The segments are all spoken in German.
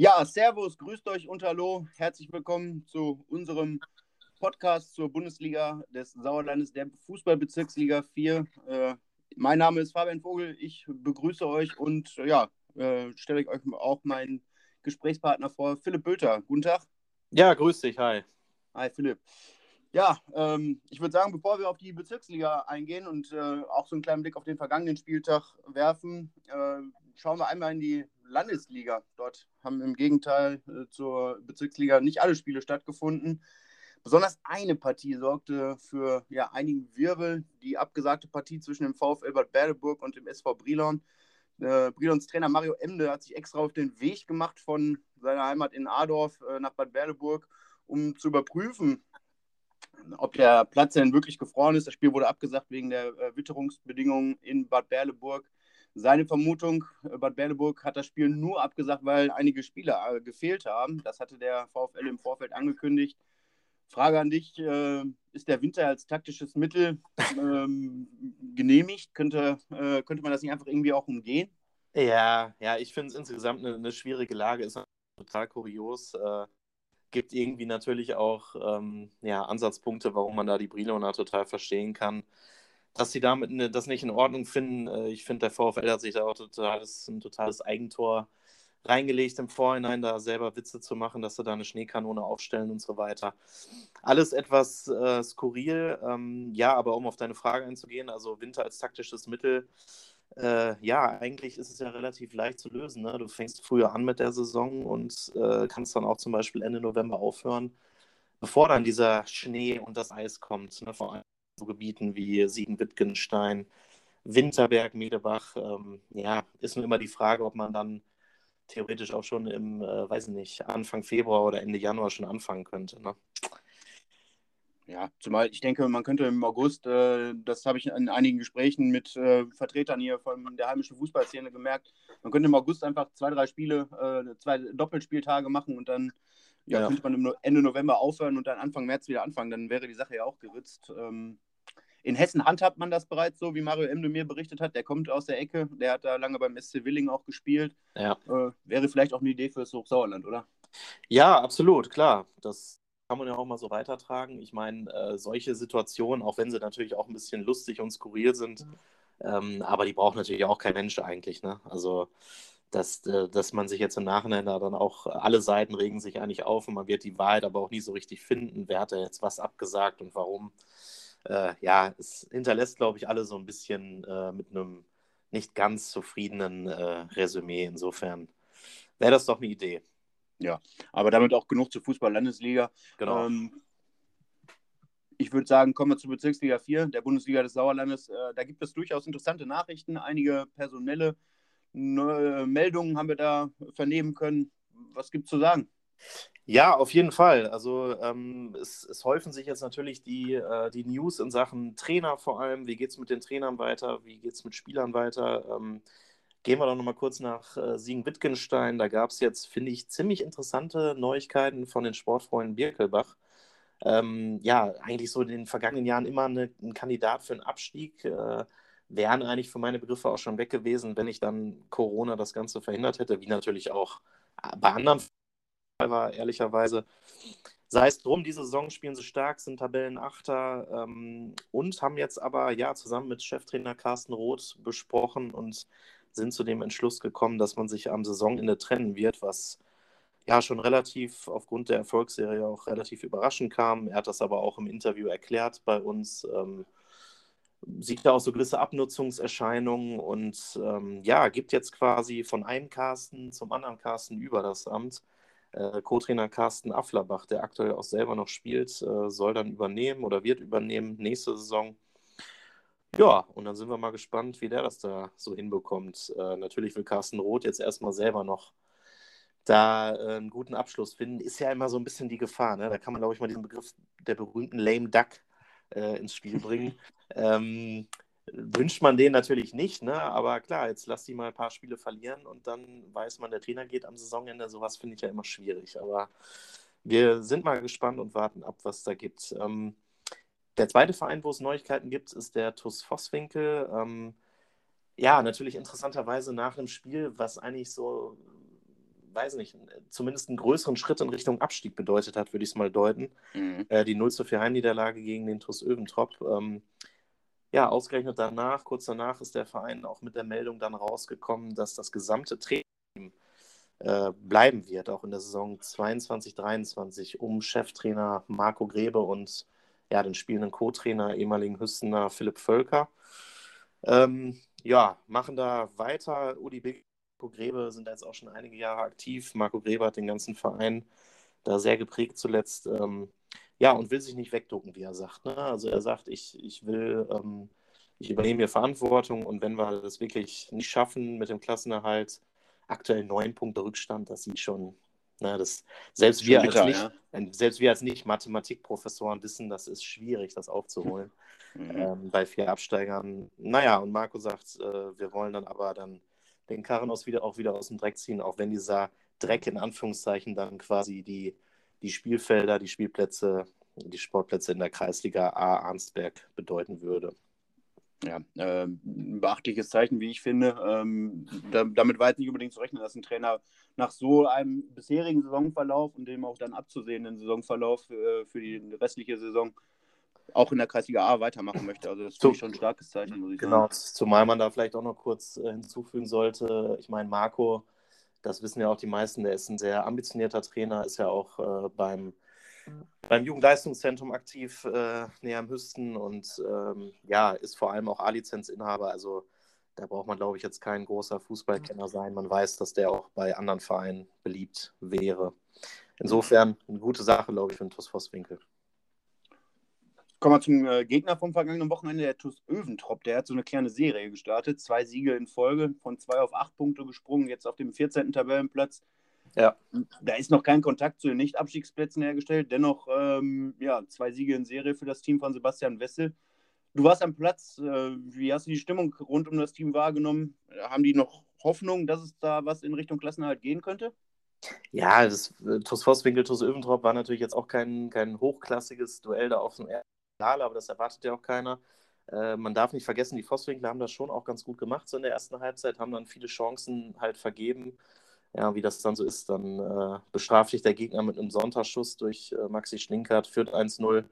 Ja, Servus, grüßt euch und hallo. Herzlich willkommen zu unserem Podcast zur Bundesliga des Sauerlandes der Fußballbezirksliga 4. Äh, mein Name ist Fabian Vogel. Ich begrüße euch und ja, äh, stelle ich euch auch meinen Gesprächspartner vor, Philipp Böter. Guten Tag. Ja, grüß dich. Hi. Hi, Philipp. Ja, ähm, ich würde sagen, bevor wir auf die Bezirksliga eingehen und äh, auch so einen kleinen Blick auf den vergangenen Spieltag werfen, äh, schauen wir einmal in die Landesliga. Dort haben im Gegenteil äh, zur Bezirksliga nicht alle Spiele stattgefunden. Besonders eine Partie sorgte für ja, einigen Wirbel. Die abgesagte Partie zwischen dem VfL Bad Berleburg und dem SV Brilon. Äh, Brilons Trainer Mario Emde hat sich extra auf den Weg gemacht von seiner Heimat in Adorf äh, nach Bad Berleburg, um zu überprüfen, ob der Platz denn wirklich gefroren ist. Das Spiel wurde abgesagt wegen der äh, Witterungsbedingungen in Bad Berleburg. Seine Vermutung, äh, Bad Berleburg hat das Spiel nur abgesagt, weil einige Spieler äh, gefehlt haben. Das hatte der VfL im Vorfeld angekündigt. Frage an dich, äh, ist der Winter als taktisches Mittel ähm, genehmigt? Könnte, äh, könnte man das nicht einfach irgendwie auch umgehen? Ja, ja, ich finde es insgesamt eine, eine, schwierige Lage, ist total kurios. Äh, gibt irgendwie natürlich auch ähm, ja, Ansatzpunkte, warum man da die Brilona total verstehen kann. Dass sie damit ne, das nicht in Ordnung finden, äh, ich finde, der VfL hat sich da auch total, ein totales Eigentor reingelegt im Vorhinein, da selber Witze zu machen, dass sie da eine Schneekanone aufstellen und so weiter. Alles etwas äh, skurril. Ähm, ja, aber um auf deine Frage einzugehen, also Winter als taktisches Mittel, äh, ja, eigentlich ist es ja relativ leicht zu lösen. Ne? Du fängst früher an mit der Saison und äh, kannst dann auch zum Beispiel Ende November aufhören, bevor dann dieser Schnee und das Eis kommt. Ne? Vor allem so Gebieten wie Siegen-Wittgenstein, Winterberg, Medebach. Ähm, ja, ist nur immer die Frage, ob man dann theoretisch auch schon im, äh, weiß nicht, Anfang Februar oder Ende Januar schon anfangen könnte. Ne? Ja, zumal ich denke, man könnte im August, äh, das habe ich in einigen Gesprächen mit äh, Vertretern hier von der heimischen Fußballszene gemerkt, man könnte im August einfach zwei, drei Spiele, äh, zwei Doppelspieltage machen und dann ja, ja. könnte man Ende November aufhören und dann Anfang März wieder anfangen. Dann wäre die Sache ja auch geritzt. Ähm, in Hessen handhabt man das bereits so, wie Mario Emde mir berichtet hat. Der kommt aus der Ecke, der hat da lange beim SC Willing auch gespielt. Ja. Äh, wäre vielleicht auch eine Idee fürs Hochsauerland, oder? Ja, absolut, klar. Das kann man ja auch mal so weitertragen. Ich meine, äh, solche Situationen, auch wenn sie natürlich auch ein bisschen lustig und skurril sind, mhm. ähm, aber die braucht natürlich auch kein Mensch eigentlich. Ne? Also, dass, äh, dass man sich jetzt im Nachhinein da dann auch, alle Seiten regen sich eigentlich auf und man wird die Wahrheit aber auch nie so richtig finden, wer hat da jetzt was abgesagt und warum. Äh, ja, es hinterlässt, glaube ich, alle so ein bisschen äh, mit einem nicht ganz zufriedenen äh, Resümee. Insofern wäre das doch eine Idee. Ja, aber damit auch genug zur Fußball-Landesliga. Genau. Ähm, ich würde sagen, kommen wir zur Bezirksliga 4, der Bundesliga des Sauerlandes. Äh, da gibt es durchaus interessante Nachrichten, einige personelle äh, Meldungen haben wir da vernehmen können. Was gibt es zu sagen? Ja, auf jeden Fall. Also ähm, es, es, häufen sich jetzt natürlich die, äh, die News in Sachen Trainer vor allem. Wie geht es mit den Trainern weiter? Wie geht es mit Spielern weiter? Ähm, Gehen wir doch nochmal kurz nach äh, Siegen-Wittgenstein. Da gab es jetzt, finde ich, ziemlich interessante Neuigkeiten von den Sportfreunden Birkelbach. Ähm, ja, eigentlich so in den vergangenen Jahren immer eine, ein Kandidat für einen Abstieg. Äh, wären eigentlich für meine Begriffe auch schon weg gewesen, wenn ich dann Corona das Ganze verhindert hätte, wie natürlich auch bei anderen war, ehrlicherweise. Sei es drum, diese Saison spielen sie stark, sind Tabellenachter ähm, und haben jetzt aber ja zusammen mit Cheftrainer Carsten Roth besprochen und sind zu dem Entschluss gekommen, dass man sich am Saisonende trennen wird, was ja schon relativ aufgrund der Erfolgsserie auch relativ überraschend kam. Er hat das aber auch im Interview erklärt bei uns. Ähm, sieht da auch so gewisse Abnutzungserscheinungen und ähm, ja, gibt jetzt quasi von einem Carsten zum anderen Carsten über das Amt. Äh, Co-Trainer Carsten Afflerbach, der aktuell auch selber noch spielt, äh, soll dann übernehmen oder wird übernehmen nächste Saison. Ja, und dann sind wir mal gespannt, wie der das da so hinbekommt. Äh, natürlich will Carsten Roth jetzt erstmal selber noch da einen guten Abschluss finden. Ist ja immer so ein bisschen die Gefahr. Ne? Da kann man, glaube ich, mal diesen Begriff der berühmten Lame Duck äh, ins Spiel bringen. ähm, wünscht man den natürlich nicht, ne? aber klar, jetzt lass die mal ein paar Spiele verlieren und dann weiß man, der Trainer geht am Saisonende. Sowas finde ich ja immer schwierig. Aber wir sind mal gespannt und warten ab, was da gibt. Ähm, der zweite Verein, wo es Neuigkeiten gibt, ist der TuS Vosswinkel. Ähm, ja, natürlich interessanterweise nach einem Spiel, was eigentlich so, weiß nicht, zumindest einen größeren Schritt in Richtung Abstieg bedeutet hat, würde ich es mal deuten. Mhm. Äh, die 0 zu 4 Heimniederlage gegen den TuS Öventrop. Ähm, ja, ausgerechnet danach, kurz danach, ist der Verein auch mit der Meldung dann rausgekommen, dass das gesamte Training äh, bleiben wird, auch in der Saison 22, 23, um Cheftrainer Marco Grebe und ja, den spielenden Co-Trainer, ehemaligen Hüstener Philipp Völker. Ähm, ja, machen da weiter. Udi Big, Marco Grebe sind da jetzt auch schon einige Jahre aktiv. Marco Grebe hat den ganzen Verein da sehr geprägt zuletzt. Ähm, ja, und will sich nicht wegducken, wie er sagt. Ne? Also er sagt, ich, ich will, ähm, ich übernehme mir Verantwortung und wenn wir das wirklich nicht schaffen mit dem Klassenerhalt, aktuell neun Punkte Rückstand, das sieht schon, ne, das, selbst, wir bitter, als nicht, ja? selbst wir als nicht Mathematikprofessoren wissen, das ist schwierig, das aufzuholen. Mhm. Ähm, bei vier Absteigern. Naja, und Marco sagt, äh, wir wollen dann aber dann den Karren aus wieder, auch wieder aus dem Dreck ziehen, auch wenn dieser Dreck in Anführungszeichen dann quasi die, die Spielfelder, die Spielplätze, die Sportplätze in der Kreisliga A Arnsberg bedeuten würde. Ja, äh, ein beachtliches Zeichen, wie ich finde. Ähm, da, damit war jetzt nicht unbedingt zu rechnen, dass ein Trainer nach so einem bisherigen Saisonverlauf und dem auch dann abzusehenden Saisonverlauf äh, für die restliche Saison auch in der Kreisliga A weitermachen möchte. Also das ist schon ein starkes Zeichen, muss ich genau, sagen. Genau, zumal man da vielleicht auch noch kurz äh, hinzufügen sollte. Ich meine, Marco, das wissen ja auch die meisten, der ist ein sehr ambitionierter Trainer, ist ja auch äh, beim beim Jugendleistungszentrum aktiv äh, näher am Hüsten und ähm, ja, ist vor allem auch A-Lizenzinhaber. Also da braucht man, glaube ich, jetzt kein großer Fußballkenner sein. Man weiß, dass der auch bei anderen Vereinen beliebt wäre. Insofern eine gute Sache, glaube ich, für den TuS Vosswinkel. Kommen wir zum äh, Gegner vom vergangenen Wochenende, der TuS Öventrop. Der hat so eine kleine Serie gestartet. Zwei Siege in Folge, von zwei auf acht Punkte gesprungen, jetzt auf dem 14. Tabellenplatz. Ja. Da ist noch kein Kontakt zu den Nicht-Abstiegsplätzen hergestellt. Dennoch ähm, ja, zwei Siege in Serie für das Team von Sebastian Wessel. Du warst am Platz. Äh, wie hast du die Stimmung rund um das Team wahrgenommen? Haben die noch Hoffnung, dass es da was in Richtung Klassenhalt gehen könnte? Ja, das äh, TuS Vosswinkel, TuS Öventrop war natürlich jetzt auch kein, kein hochklassiges Duell da auf dem Erdal, aber das erwartet ja auch keiner. Äh, man darf nicht vergessen, die Vosswinkler haben das schon auch ganz gut gemacht so in der ersten Halbzeit, haben dann viele Chancen halt vergeben ja, wie das dann so ist, dann äh, bestraft dich der Gegner mit einem Sonntagsschuss durch äh, Maxi Schlinkert, führt 1-0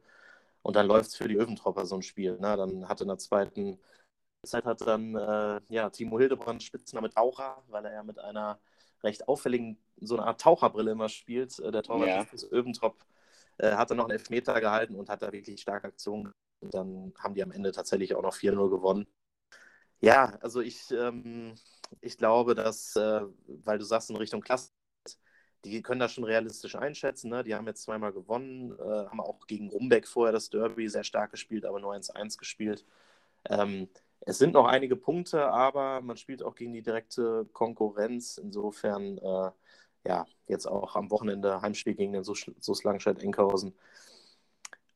und dann läuft es für die Öventropper so ein Spiel. Ne? Dann hat in der zweiten Zeit hat dann äh, ja, Timo Hildebrand Spitzname Taucher, weil er ja mit einer recht auffälligen, so eine Art Taucherbrille immer spielt. Äh, der Torwart ja. des Öventrop äh, hat dann noch einen Elfmeter gehalten und hat da wirklich starke Aktionen. Und dann haben die am Ende tatsächlich auch noch 4-0 gewonnen. Ja, also ich, ähm, ich glaube, dass, äh, weil du sagst in Richtung Klasse, die können das schon realistisch einschätzen. Ne? Die haben jetzt zweimal gewonnen, äh, haben auch gegen Rumbeck vorher das Derby sehr stark gespielt, aber nur 1-1 gespielt. Ähm, es sind noch einige Punkte, aber man spielt auch gegen die direkte Konkurrenz. Insofern, äh, ja, jetzt auch am Wochenende Heimspiel gegen den SUS Langscheid-Enkhausen.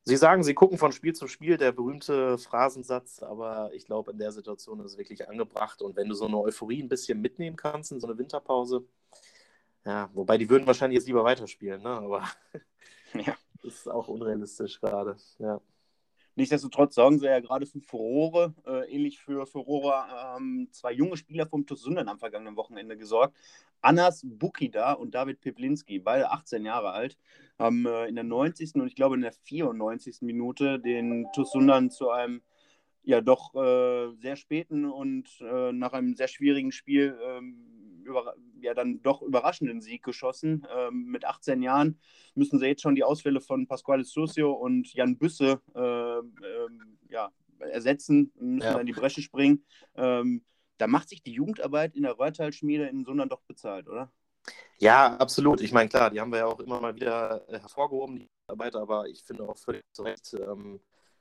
Sie sagen, Sie gucken von Spiel zu Spiel, der berühmte Phrasensatz, aber ich glaube, in der Situation ist es wirklich angebracht. Und wenn du so eine Euphorie ein bisschen mitnehmen kannst in so eine Winterpause, ja, wobei die würden wahrscheinlich jetzt lieber weiterspielen, ne? aber ja. ist auch unrealistisch gerade. Ja. Nichtsdestotrotz sorgen sie ja gerade für Furore, äh, ähnlich für Furore haben ähm, zwei junge Spieler vom TuS am vergangenen Wochenende gesorgt. Anas Bukida und David Peplinski, beide 18 Jahre alt, haben äh, in der 90. und ich glaube in der 94. Minute den TuS zu einem ja doch äh, sehr späten und äh, nach einem sehr schwierigen Spiel ähm, über, ja dann doch überraschenden Sieg geschossen. Ähm, mit 18 Jahren müssen sie jetzt schon die Ausfälle von Pasquale Susio und Jan Büsse äh, ähm, ja, ersetzen, müssen ja. in die Bresche springen. Ähm, da macht sich die Jugendarbeit in der Reutalschmiede in Sundern doch bezahlt, oder? Ja, absolut. Ich meine, klar, die haben wir ja auch immer mal wieder äh, hervorgehoben, die Arbeit, aber ich finde auch völlig zu Recht, ähm,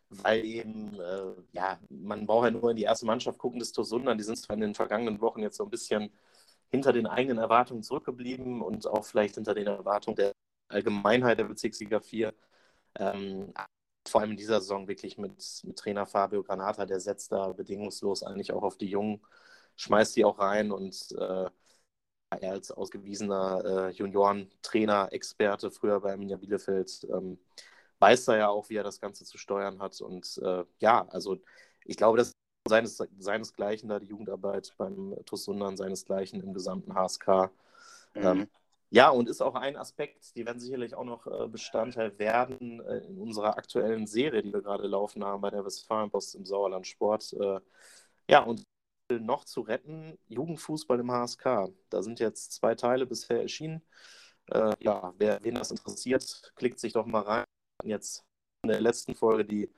weil eben, äh, ja, man braucht ja nur in die erste Mannschaft gucken des Tosundern. Die sind zwar in den vergangenen Wochen jetzt so ein bisschen hinter den eigenen Erwartungen zurückgeblieben und auch vielleicht hinter den Erwartungen der Allgemeinheit der Bezirksliga 4. Ähm, vor allem in dieser Saison wirklich mit, mit Trainer Fabio Granata, der setzt da bedingungslos eigentlich auch auf die Jungen, schmeißt die auch rein und äh, er als ausgewiesener äh, Juniorentrainer, Experte früher bei Arminia Bielefeld, ähm, weiß da ja auch, wie er das Ganze zu steuern hat. Und äh, ja, also ich glaube, das seines, seinesgleichen da die Jugendarbeit beim TuS Sundern, seinesgleichen im gesamten HSK. Mhm. Ähm, Ja, und ist auch ein Aspekt, die werden sicherlich auch noch äh, Bestandteil werden äh, in unserer aktuellen Serie, die wir gerade laufen haben bei der Westfalenpost im Sauerland Sport. Äh, ja, und noch zu retten, Jugendfußball im HSK. Da sind jetzt zwei Teile bisher erschienen. ja, wer, wen das interessiert, klickt sich doch mal rein. Jetzt in der letzten Folge die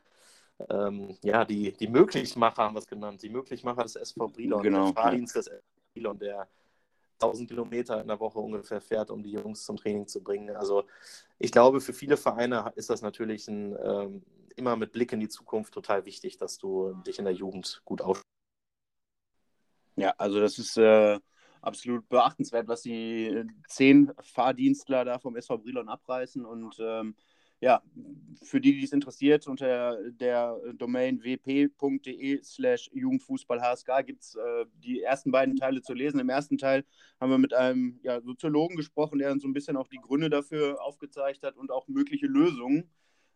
ähm, ja, die, die Möglichmacher haben wir es genannt, die Möglichmacher des SV Brilon, genau, der Fahrdienst des SV Brilon, der 1000 Kilometer in der Woche ungefähr fährt, um die Jungs zum Training zu bringen. Also ich glaube, für viele Vereine ist das natürlich ein, ähm, immer mit Blick in die Zukunft total wichtig, dass du dich in der Jugend gut auf. Ja, also das ist äh, absolut beachtenswert, was die zehn Fahrdienstler da vom SV Brilon abreißen und ähm, ja, für die, die es interessiert, unter der Domain wp.de slash Jugendfußball-HSK gibt es äh, die ersten beiden Teile zu lesen. Im ersten Teil haben wir mit einem ja, Soziologen gesprochen, der uns so ein bisschen auch die Gründe dafür aufgezeigt hat und auch mögliche Lösungen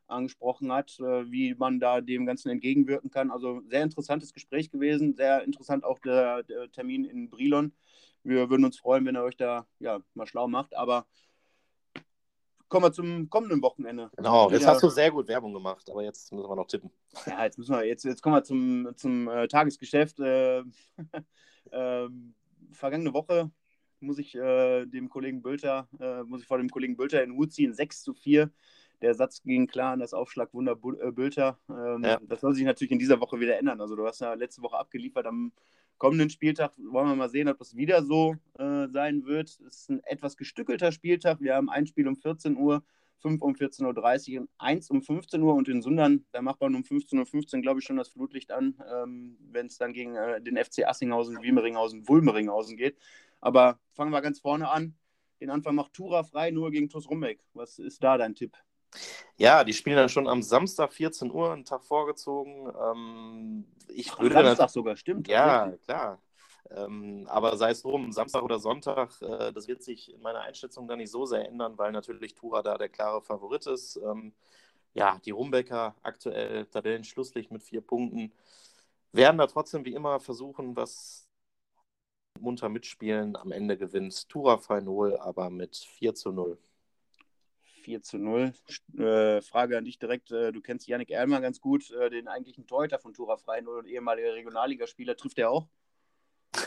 angesprochen hat, äh, wie man da dem Ganzen entgegenwirken kann. Also sehr interessantes Gespräch gewesen, sehr interessant auch der, der Termin in Brilon. Wir würden uns freuen, wenn ihr euch da ja, mal schlau macht, aber kommen wir zum kommenden Wochenende. Genau, jetzt Wieder... hast du sehr gut Werbung gemacht, aber jetzt müssen wir noch tippen. Ja, jetzt müssen wir, jetzt, jetzt kommen wir zum, zum äh, Tagesgeschäft. Äh, äh, vergangene Woche muss ich äh, dem Kollegen Bülter, äh, muss ich vor dem Kollegen Bülter in Hut ziehen, 6 zu 4. Der Satz ging klar an das Aufschlagwunder äh, Bülter. Ähm, ja. Das soll sich natürlich in dieser Woche wieder ändern. Also du hast ja letzte Woche abgeliefert am kommenden Spieltag wollen wir mal sehen, ob das wieder so äh, sein wird. Es ist ein etwas gestückelter Spieltag. Wir haben ein Spiel um 14 Uhr, 5 um 14.30 Uhr und 1 um 15 Uhr. Und in Sundern, da macht man um 15.15 Uhr, glaube ich, schon das Flutlicht an, ähm, wenn es dann gegen äh, den FC Assinghausen, Wiemeringhausen, Wulmeringhausen geht. Aber fangen wir ganz vorne an. Den Anfang macht Tura frei, nur gegen TuS Rumbeck. Was ist da dein Tipp? Ja, die spielen dann schon am Samstag 14 Uhr, einen Tag vorgezogen. Ähm, ich am würde Samstag dann, sogar, stimmt. Ja, klar. Ähm, aber sei es drum, Samstag oder Sonntag, äh, das wird sich in meiner Einschätzung dann nicht so sehr ändern, weil natürlich Tura da der klare Favorit ist. Ähm, ja, die Rumbecker aktuell Tabellenschlusslicht mit vier Punkten werden da trotzdem wie immer versuchen, was munter mitspielen. Am Ende gewinnt Tura 0, aber mit 4 zu 0. 4 zu 0. Äh, Frage an dich direkt, äh, du kennst Yannick Erlmer ganz gut, äh, den eigentlichen Torhüter von Tura Freien und ehemaliger Regionalligaspieler, trifft er auch?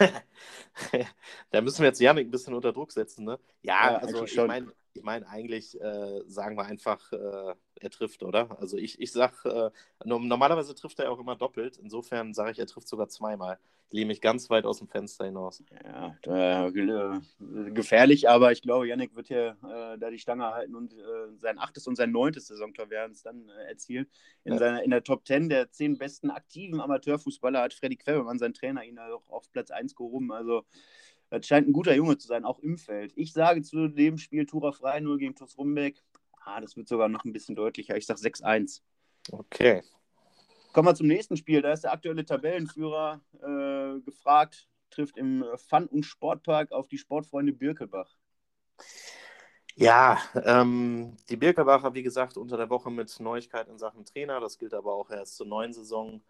da müssen wir jetzt Janik ein bisschen unter Druck setzen, ne? Ja, ja also ich meine ich mein, eigentlich äh, sagen wir einfach, äh, er trifft, oder? Also ich, ich sag, äh, normalerweise trifft er auch immer doppelt. Insofern sage ich, er trifft sogar zweimal. Ich lehne mich ganz weit aus dem Fenster hinaus. Ja, äh, gefährlich, aber ich glaube, Yannick wird hier äh, da die Stange halten und äh, sein achtes und sein neuntes Saisontor werden es dann erzielen. In, ja. seiner, in der Top 10 der zehn besten aktiven Amateurfußballer hat Freddy Quebemann, sein Trainer, ihn auch auf Platz 1 gehoben. Also das scheint ein guter Junge zu sein, auch im Feld. Ich sage zu dem Spiel Tura frei 0 gegen TuS Rumbeck. Ah, das wird sogar noch ein bisschen deutlicher. Ich sage 6-1. Okay. Kommen wir zum nächsten Spiel. Da ist der aktuelle Tabellenführer äh, gefragt, trifft im Fun- und Sportpark auf die Sportfreunde Birkelbach. Ja, ähm, die Birkelbacher, wie gesagt, unter der Woche mit Neuigkeiten in Sachen Trainer. Das gilt aber auch erst zur neuen Saison.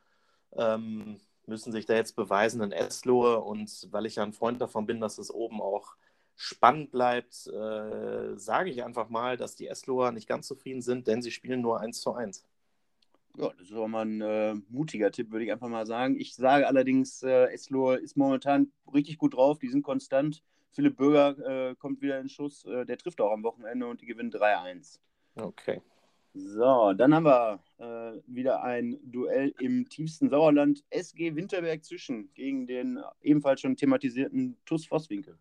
Ähm, müssen sich da jetzt beweisen in Eslohe. Und weil ich ja ein Freund davon bin, dass es oben auch spannend bleibt, äh, sage ich einfach mal, dass die Esloher nicht ganz zufrieden sind, denn sie spielen nur 1 zu 1. Ja, das ist auch mal ein äh, mutiger Tipp, würde ich einfach mal sagen. Ich sage allerdings, äh, Eslohe ist momentan richtig gut drauf, die sind konstant. Philipp Bürger äh, kommt wieder in Schuss, äh, der trifft auch am Wochenende und die gewinnen 3-1. Okay. So, dann haben wir äh, wieder ein Duell im tiefsten Sauerland. SG Winterberg zwischen gegen den ebenfalls schon thematisierten TUS Vosswinkel.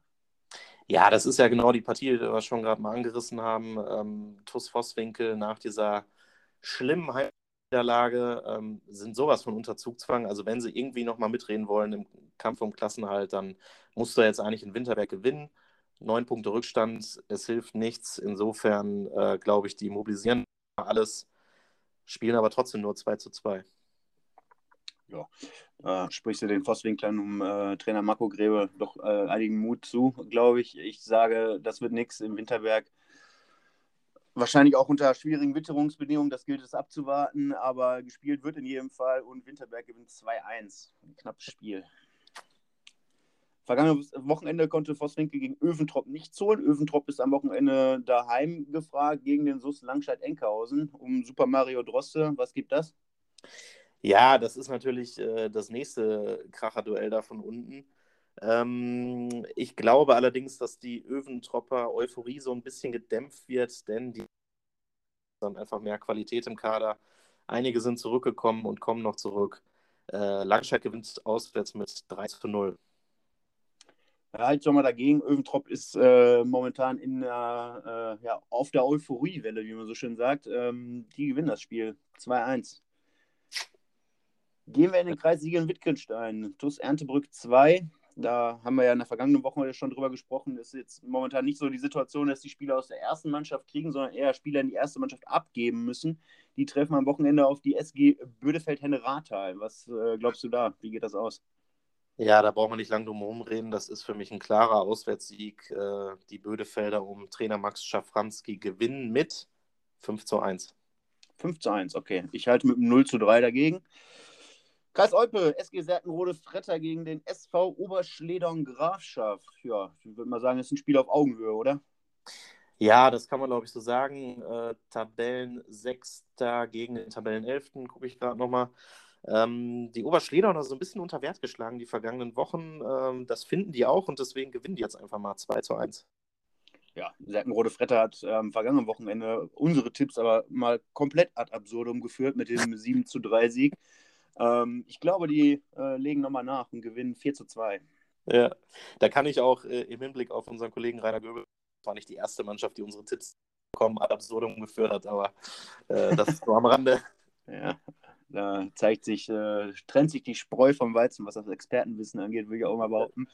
Ja, das ist ja genau die Partie, die wir schon gerade mal angerissen haben. Ähm, TUS Vosswinkel nach dieser schlimmen Niederlage ähm, sind sowas von unter Zugzwang. Also wenn sie irgendwie nochmal mitreden wollen im Kampf um Klassenhalt, dann musst du jetzt eigentlich in Winterberg gewinnen. Neun Punkte Rückstand, es hilft nichts. Insofern äh, glaube ich, die mobilisieren alles, spielen aber trotzdem nur 2 zu 2. Ja, äh, sprichst du den Vosswinklern um äh, Trainer Marco Grebe doch äh, einigen Mut zu, glaube ich. Ich sage, das wird nichts im Winterberg. Wahrscheinlich auch unter schwierigen Witterungsbedingungen, das gilt es abzuwarten, aber gespielt wird in jedem Fall und Winterberg gewinnt 2-1. Ein knappes Spiel. Vergangenes Wochenende konnte Vosswinkel gegen Öventrop nichts holen. Öventrop ist am Wochenende daheim gefragt gegen den SUS Langscheid-Enkhausen um Super Mario Droste. Was gibt das? Ja, das ist natürlich äh, das nächste Kracherduell da von unten. Ähm, ich glaube allerdings, dass die Öventropper Euphorie so ein bisschen gedämpft wird, denn die haben einfach mehr Qualität im Kader. Einige sind zurückgekommen und kommen noch zurück. Äh, Langscheid gewinnt auswärts mit 3 zu 0. Halt schon mal dagegen. Öventrop ist äh, momentan in, äh, ja, auf der Euphoriewelle, wie man so schön sagt. Ähm, die gewinnen das Spiel 2-1. Gehen wir in den Kreis Siegen-Wittgenstein. TuS Erntebrück 2. Da haben wir ja in der vergangenen Woche schon drüber gesprochen. Es ist jetzt momentan nicht so die Situation, dass die Spieler aus der ersten Mannschaft kriegen, sondern eher Spieler in die erste Mannschaft abgeben müssen. Die treffen am Wochenende auf die SG Bödefeld-Henne-Rathal. Was äh, glaubst du da? Wie geht das aus? Ja, da braucht man nicht lange drum herum reden. Das ist für mich ein klarer Auswärtssieg. Äh, die Bödefelder um Trainer Max Schafranski gewinnen mit 5 zu 1. 5 zu 1, okay. Ich halte mit einem 0 zu 3 dagegen. Kreis Eupe, SG Serkenrode Fretter gegen den SV Oberschledern Grafschaft. Ja, ich würde mal sagen, das ist ein Spiel auf Augenhöhe, oder? Ja, das kann man, glaube ich, so sagen. Äh, Tabellen 6. gegen den Tabellen 11. gucke ich gerade nochmal. Ähm, die Oberschleder noch so ein bisschen unter Wert geschlagen die vergangenen Wochen. Ähm, das finden die auch und deswegen gewinnen die jetzt einfach mal 2 zu 1. Ja, Serkenrode Fretter hat am ähm, vergangenen Wochenende unsere Tipps aber mal komplett ad absurdum geführt mit dem 7 zu 3 Sieg. Ähm, ich glaube, die äh, legen nochmal nach und gewinnen 4 zu 2. Ja, da kann ich auch äh, im Hinblick auf unseren Kollegen Rainer Göbel, das war nicht die erste Mannschaft, die unsere Tipps bekommen, ad absurdum geführt hat, aber äh, das ist so am Rande. Ja, da zeigt sich, äh, trennt sich die Spreu vom Weizen, was das Expertenwissen angeht, würde ich auch mal behaupten.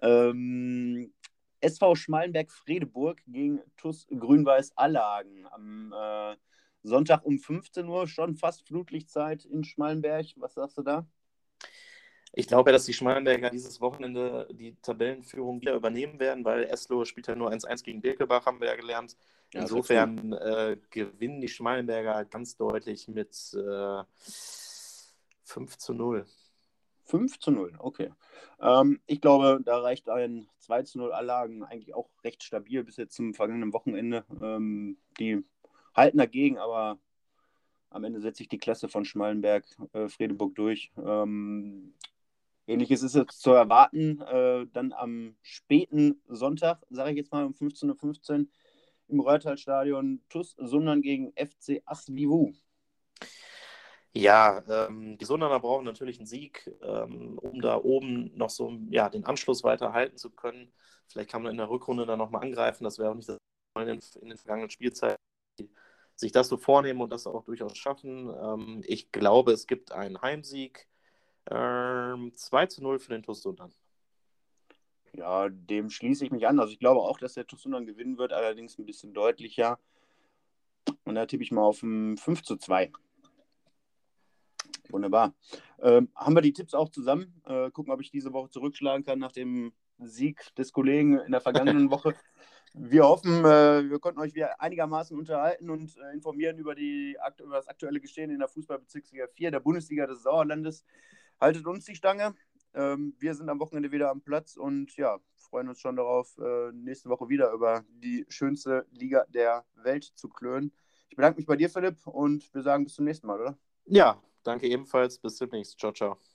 Ähm, SV Schmalenberg-Fredeburg gegen TUS Grün-Weiß Allagen am äh, Sonntag um 15 Uhr, schon fast Flutlichtzeit in Schmalenberg. Was sagst du da? Ich glaube ja, dass die Schmalenberger dieses Wochenende die Tabellenführung wieder übernehmen werden, weil Eslo spielt ja nur 1-1 gegen Birkelbach, haben wir ja gelernt. Insofern äh, gewinnen die Schmalenberger ganz deutlich mit äh, 5 zu 0. 5 zu 0, okay. Ähm, ich glaube, da reicht ein 2 zu 0 Anlagen eigentlich auch recht stabil bis jetzt zum vergangenen Wochenende. Ähm, die halten dagegen, aber am Ende setzt sich die Klasse von Schmallenberg, äh, Fredeburg durch. Ähm, Ähnliches ist jetzt zu erwarten, äh, dann am späten Sonntag, sage ich jetzt mal um 15.15 Uhr im Reutalstadion TUS Sundern gegen FC Asvivu. Ja, ähm, die Sundaner brauchen natürlich einen Sieg, ähm, um da oben noch so ja, den Anschluss weiter halten zu können. Vielleicht kann man in der Rückrunde dann nochmal angreifen. Das wäre auch nicht das in den, in den vergangenen Spielzeiten sich das so vornehmen und das auch durchaus schaffen. Ähm, ich glaube, es gibt einen Heimsieg. Ähm, 2 zu 0 für den Tussunan. Ja, dem schließe ich mich an. Also ich glaube auch, dass der Tussunan gewinnen wird, allerdings ein bisschen deutlicher. Und da tippe ich mal auf ein 5 zu 2. Wunderbar. Ähm, haben wir die Tipps auch zusammen? Äh, gucken, ob ich diese Woche zurückschlagen kann nach dem Sieg des Kollegen in der vergangenen Woche. Wir hoffen, äh, wir konnten euch wieder einigermaßen unterhalten und äh, informieren über, die, über das aktuelle Geschehen in der Fußballbezirksliga 4 der Bundesliga des Sauerlandes. Haltet uns die Stange. Ähm, wir sind am Wochenende wieder am Platz und ja, freuen uns schon darauf, äh, nächste Woche wieder über die schönste Liga der Welt zu klönen. Ich bedanke mich bei dir, Philipp, und wir sagen bis zum nächsten Mal, oder? Ja, danke ebenfalls. Bis demnächst. Ciao, ciao.